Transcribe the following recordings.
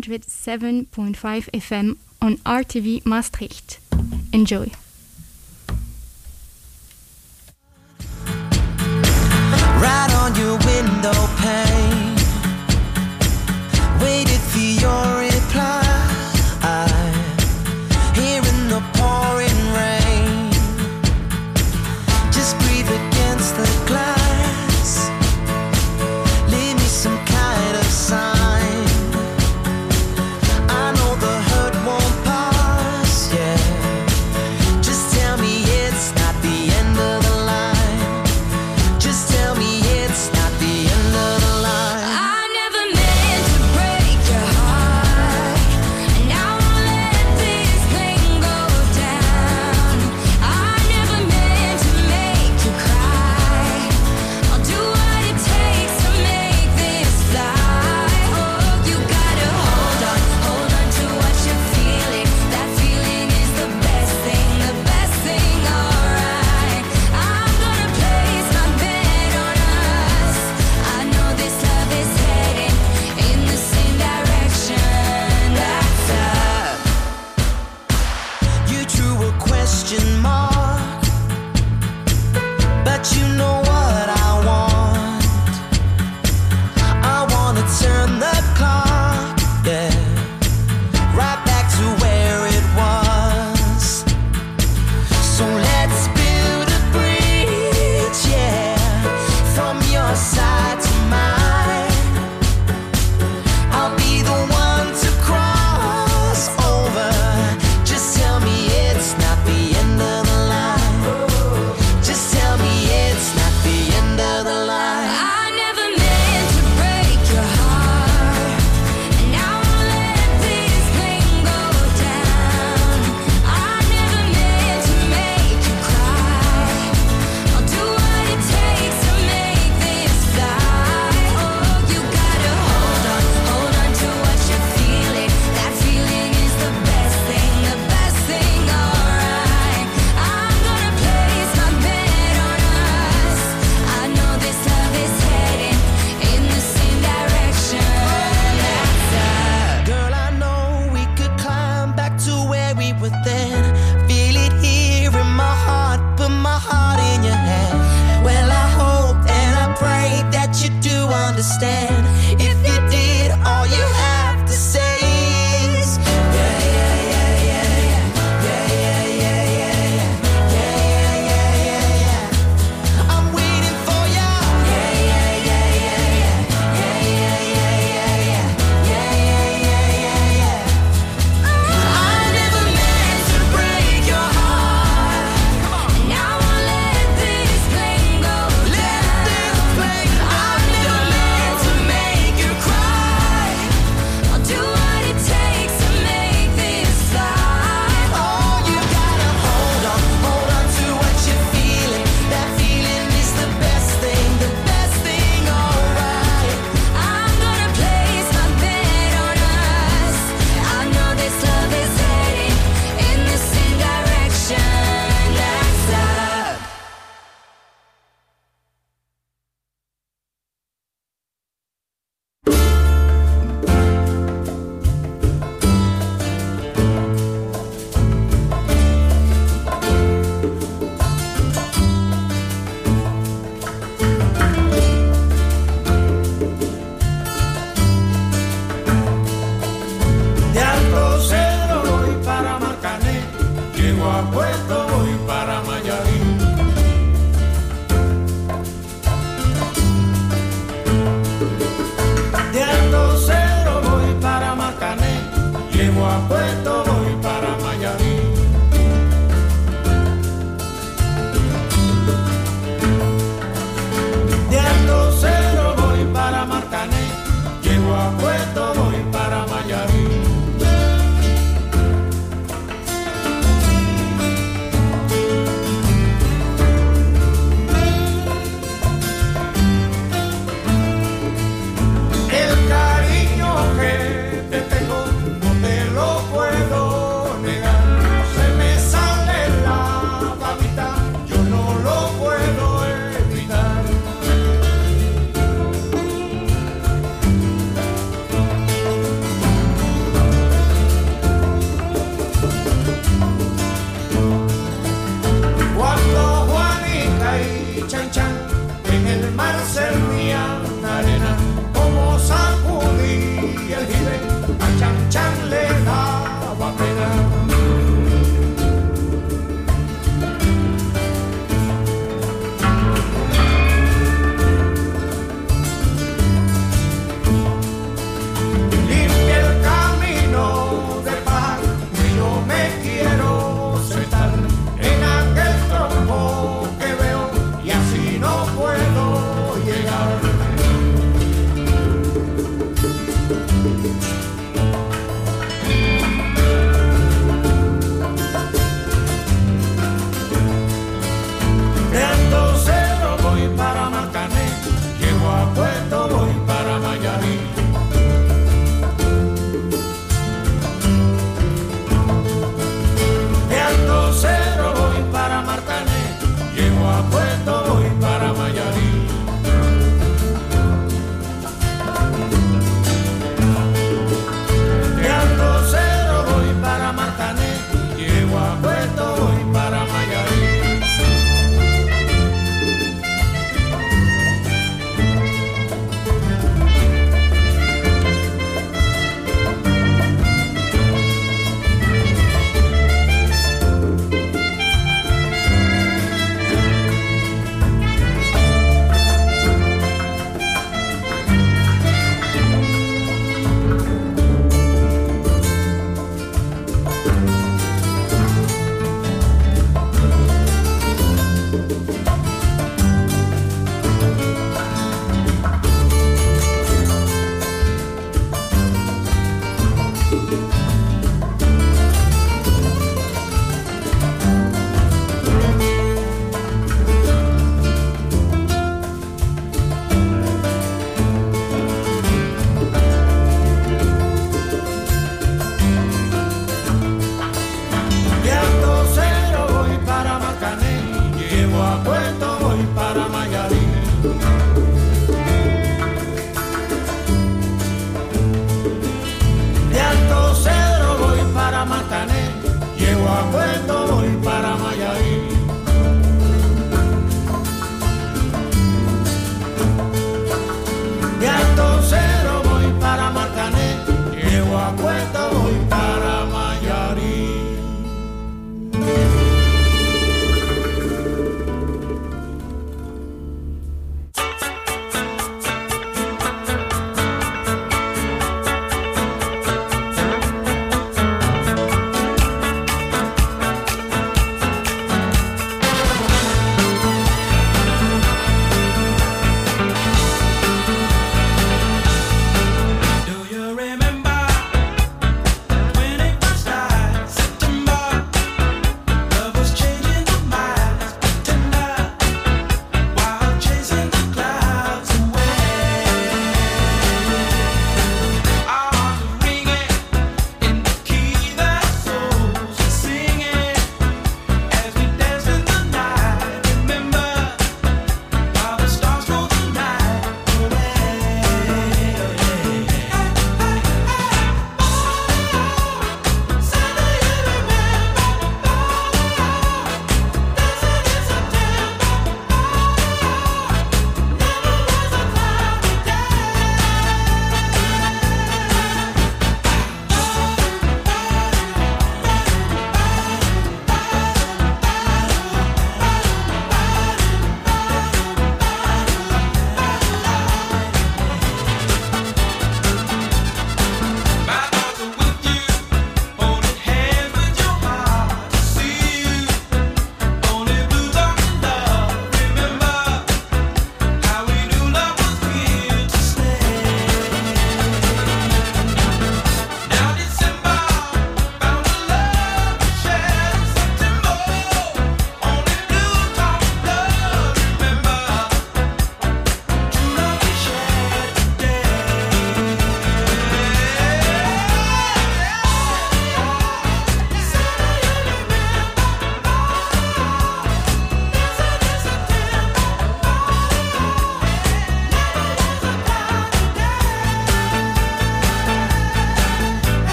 107.5 FM on RTV Maastricht. Enjoy. Right on your window pane, waited for your.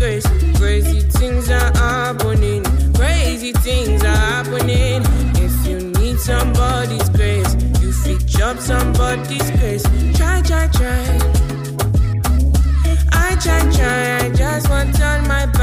grace. Crazy things are happening. Crazy things are happening. If you need somebody's grace, you fit jump somebody's grace. Try, try, try. I try, try. I just want to turn my back.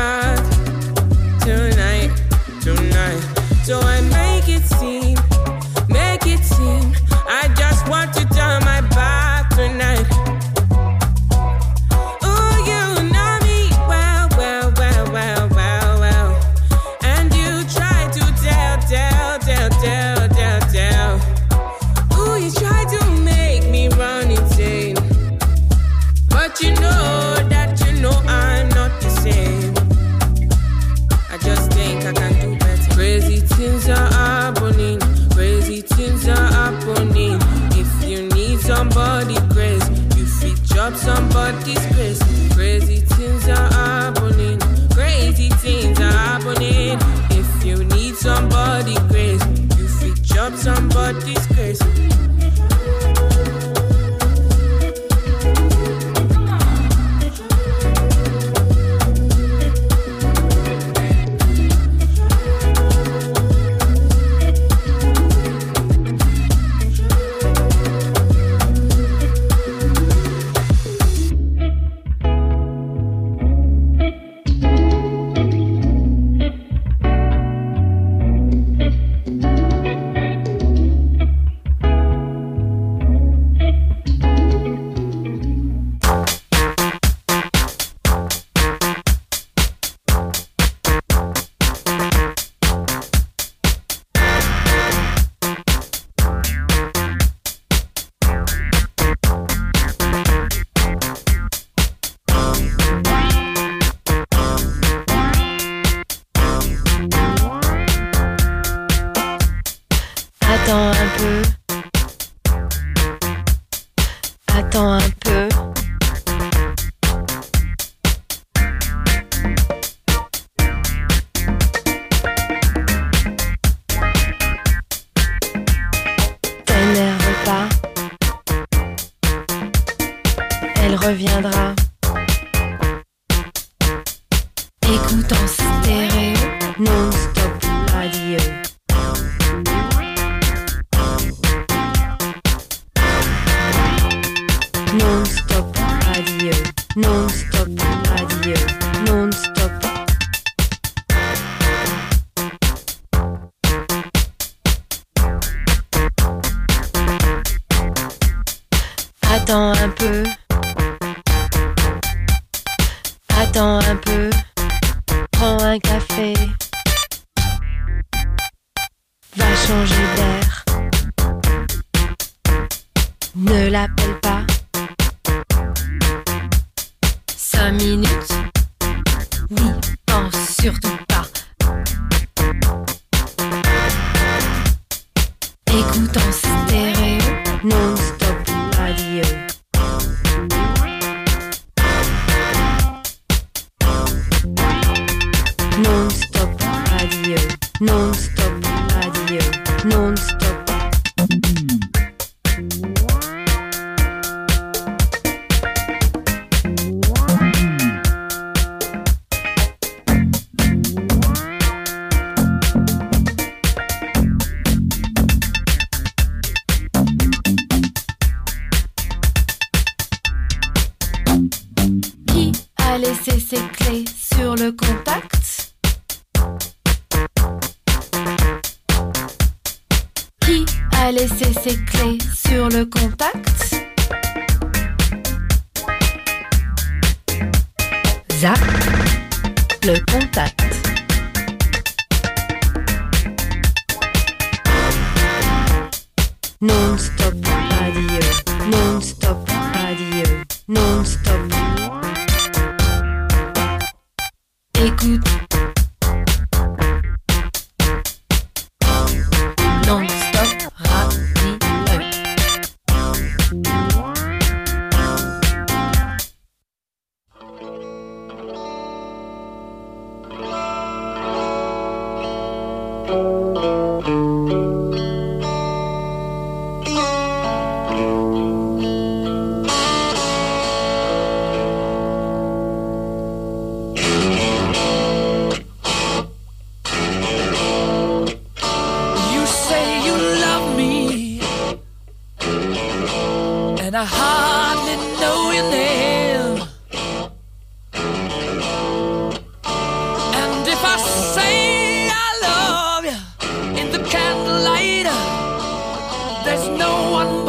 Non-stop radio. Non-stop.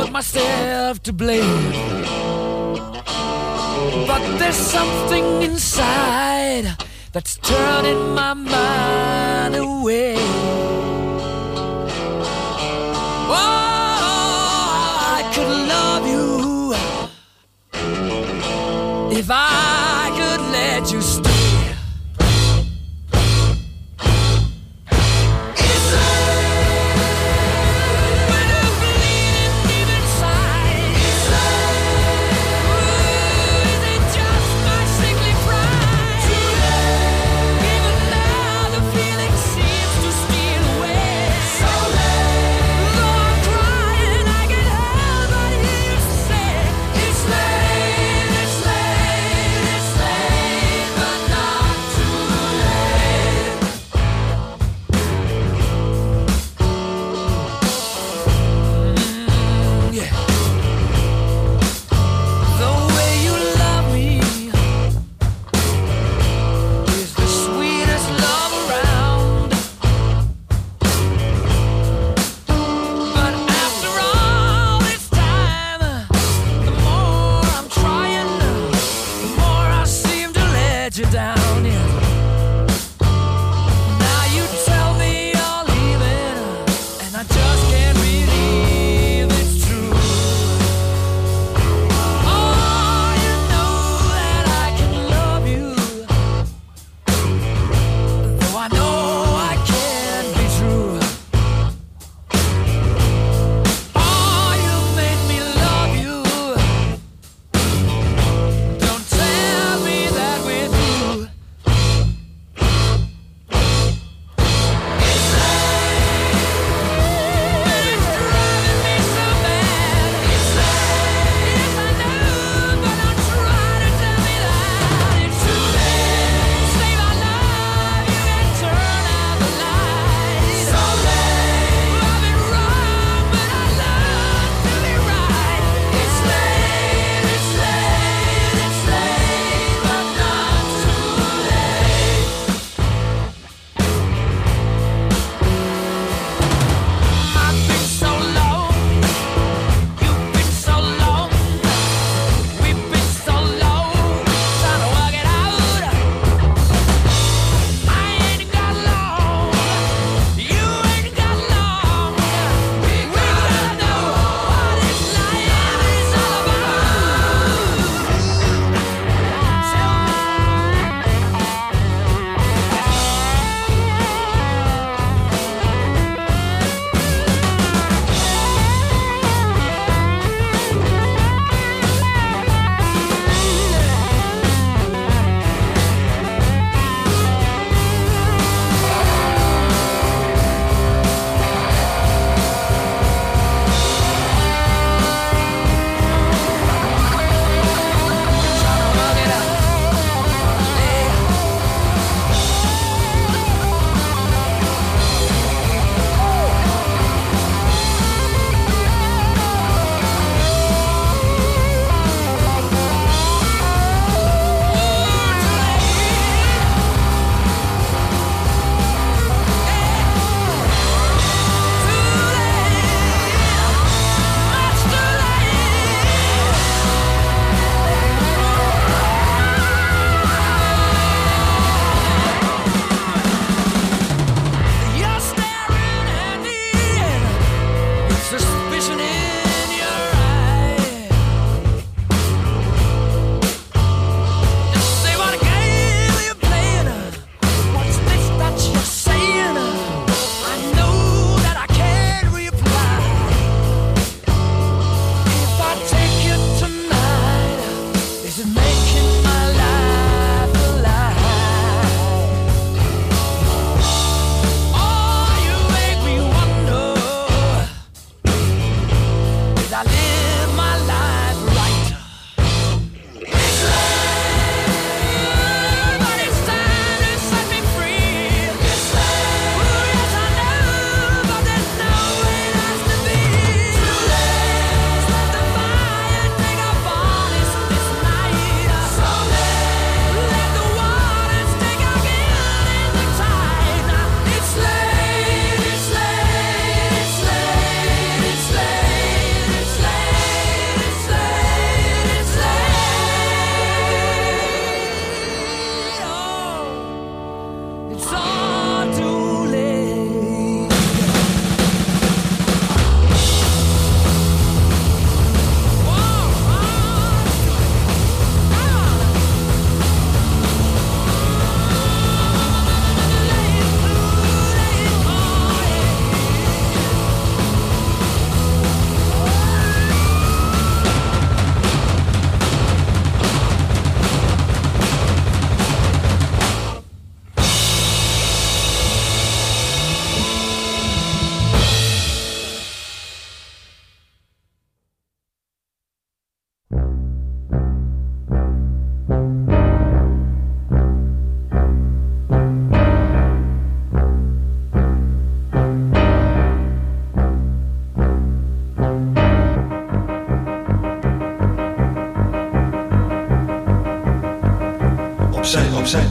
got myself to blame. But there's something inside that's turning my mind away. Oh, I could love you if I could let you.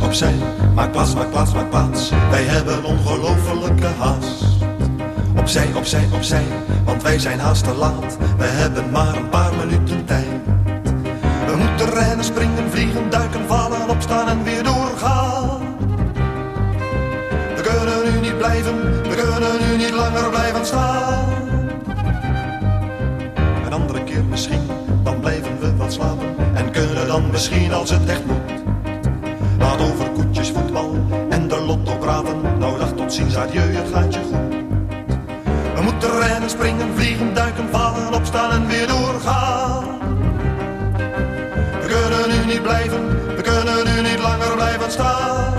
Opzij. Maak plaats, maak plaats, maak plaats. Wij hebben ongelofelijke haast. Opzij, opzij, opzij, want wij zijn haast te laat. We hebben maar een paar minuten tijd. We moeten rennen, springen, vliegen, duiken, vallen, opstaan en weer doorgaan. We kunnen nu niet blijven, we kunnen nu niet langer blijven staan. Een andere keer misschien, dan blijven we wat slapen. En kunnen dan misschien als het echt moet. Laat koetjes, voetbal en de lotto praten. Nou dag tot ziens, adieu, het gaat je goed. We moeten rennen, springen, vliegen, duiken, vallen, opstaan en weer doorgaan. We kunnen nu niet blijven, we kunnen nu niet langer blijven staan.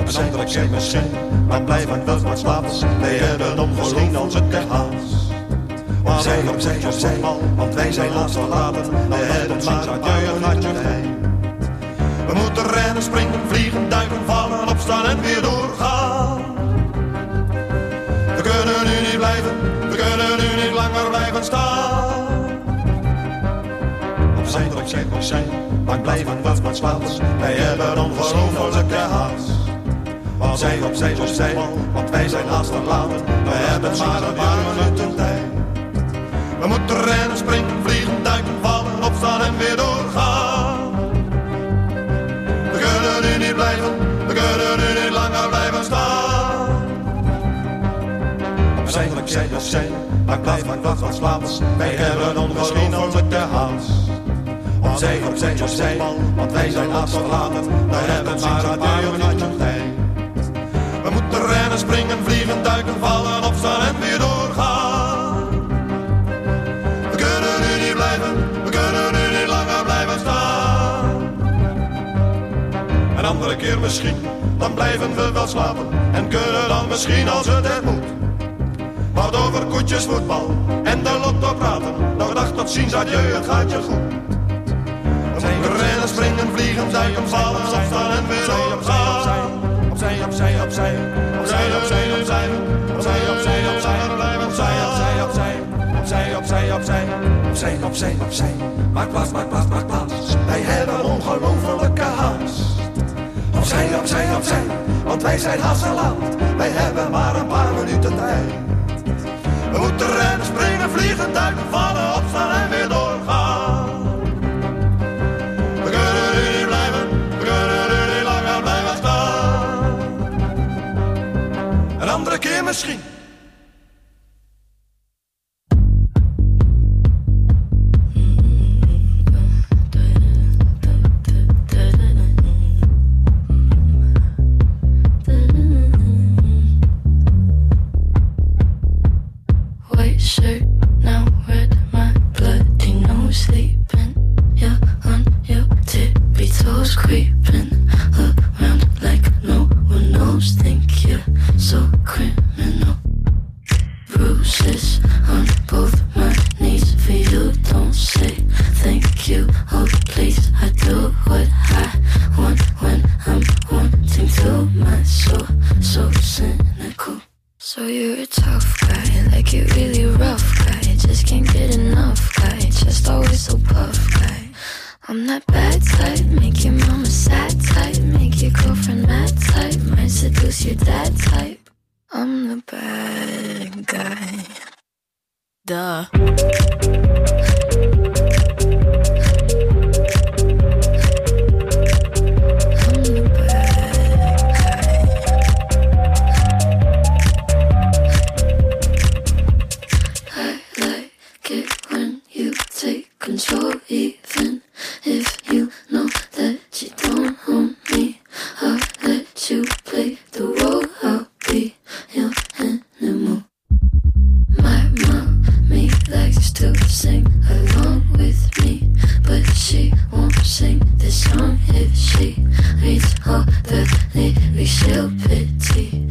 Opzij, opzij, opzij, maar blijven wel wat slapen. Wij hebben om misschien als het haast. Opzij, opzij, opzij, want wij zijn laatst verlaten. We hebben maar Opzij, opzij, opzij, maar blijven wat wat slapen. Wij hebben ongelofelijke haast. Opzij, opzij, opzij, want wij zijn haast verlaten. We hebben maar een paar minuten tijd. We moeten rennen, springen, vliegen, duiken, vallen, opstaan en weer doorgaan. We kunnen nu niet blijven, we kunnen nu niet langer blijven staan. Opzij, opzij, opzij, maar blijf maar wat wat slapen. Wij hebben ongelofelijke haast. Opzij, opzij, opzij, want wij zijn verlaten. We hebben maar een paar minuten tijd. We moeten rennen, springen, vliegen, duiken, vallen, opstaan en weer doorgaan. We kunnen nu niet blijven, we kunnen nu niet langer blijven staan. Een andere keer misschien, dan blijven we wel slapen. En kunnen dan misschien als het er moet. Wat over koetjes, voetbal en de lotto praten. Nou dag tot ziens, adieu, het gaat je goed springen, vliegen, duiken, vallen, opstaan en weer opzij. Opzij, opzij, opzij. Opzij, opzij, opzij. Opzij, opzij, opzij. Blijven opzij, opzij, opzij. Opzij, opzij, opzij. Opzij, opzij, opzij. Maak zijn, maak zijn, maak zijn, Wij hebben op zijn, Opzij, opzij, opzij. Want wij zijn Hasseland. Wij hebben maar een paar minuten tijd. We moeten rennen, springen, vliegen, duiken, vallen, opstaan en weer door. Meshrine. dans de l'illusion petit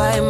by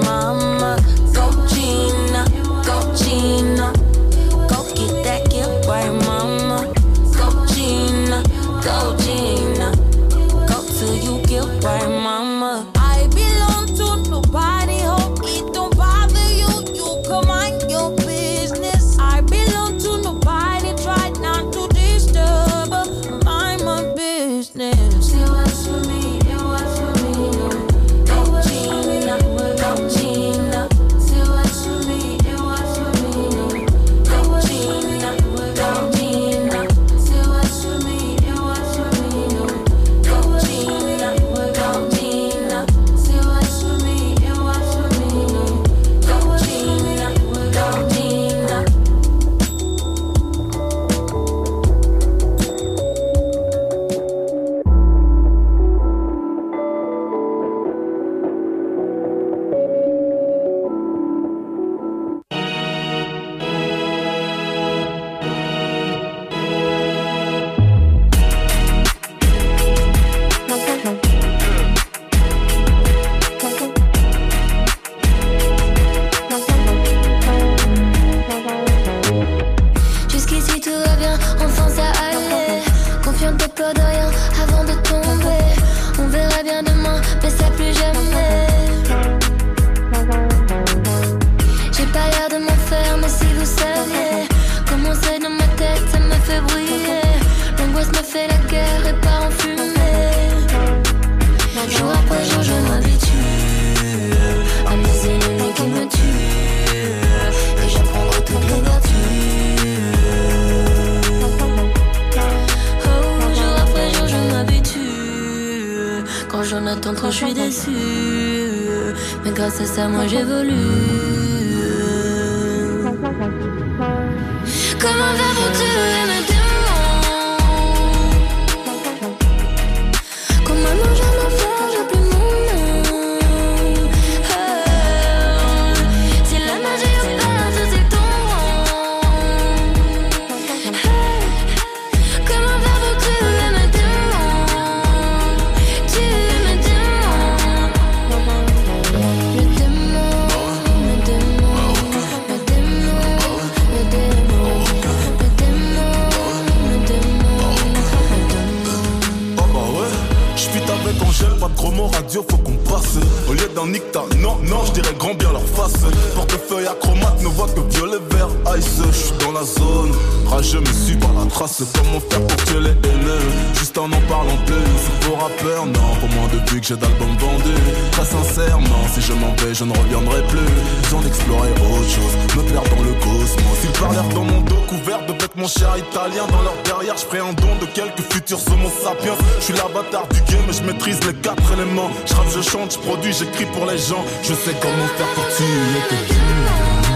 j'ai d'albums vendus. Très sincèrement, si je m'en vais, je ne reviendrai plus. Besoin d'explorer autre chose, me perdre dans le cosmos. Ils parlèrent dans mon dos couvert de bêtes mon cher italien dans leur derrière. Je ferai un don de quelques futurs homo sapiens. Je suis l'avatar du game et je maîtrise les quatre éléments. Je rappe, je chante, je produis, j'écris pour les gens. Je sais comment faire pour tuer tes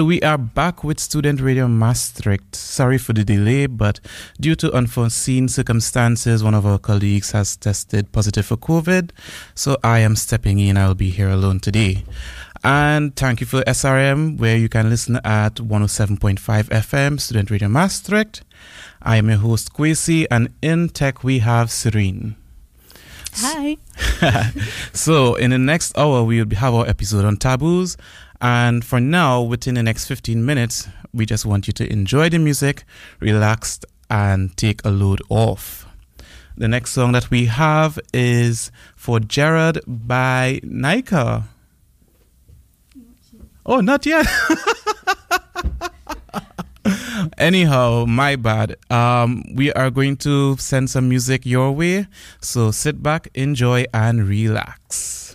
And we are back with Student Radio Maastricht. Sorry for the delay, but due to unforeseen circumstances, one of our colleagues has tested positive for COVID. So I am stepping in. I'll be here alone today. And thank you for SRM, where you can listen at 107.5 FM, Student Radio Maastricht. I am your host, Kwesi, and in tech we have Serene. Hi. so in the next hour we will have our episode on taboos and for now within the next 15 minutes we just want you to enjoy the music relax and take a load off the next song that we have is for Gerard by Nika. Oh, not yet. Anyhow, my bad. Um, we are going to send some music your way. So sit back, enjoy, and relax.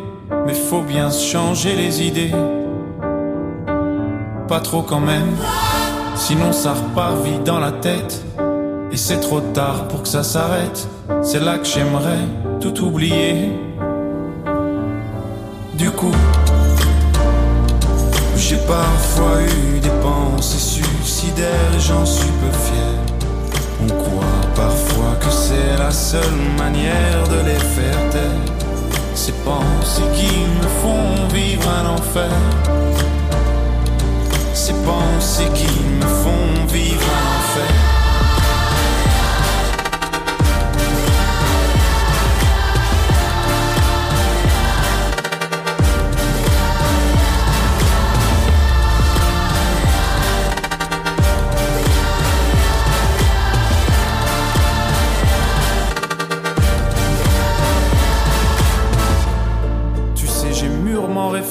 Mais faut bien changer les idées. Pas trop quand même, sinon ça repart vite dans la tête. Et c'est trop tard pour que ça s'arrête. C'est là que j'aimerais tout oublier. Du coup, j'ai parfois eu des pensées suicidaires et j'en suis peu fier. On croit parfois que c'est la seule manière de les faire taire. Ces pensées qui me font vivre un enfer. Ces pensées qui me font vivre un enfer.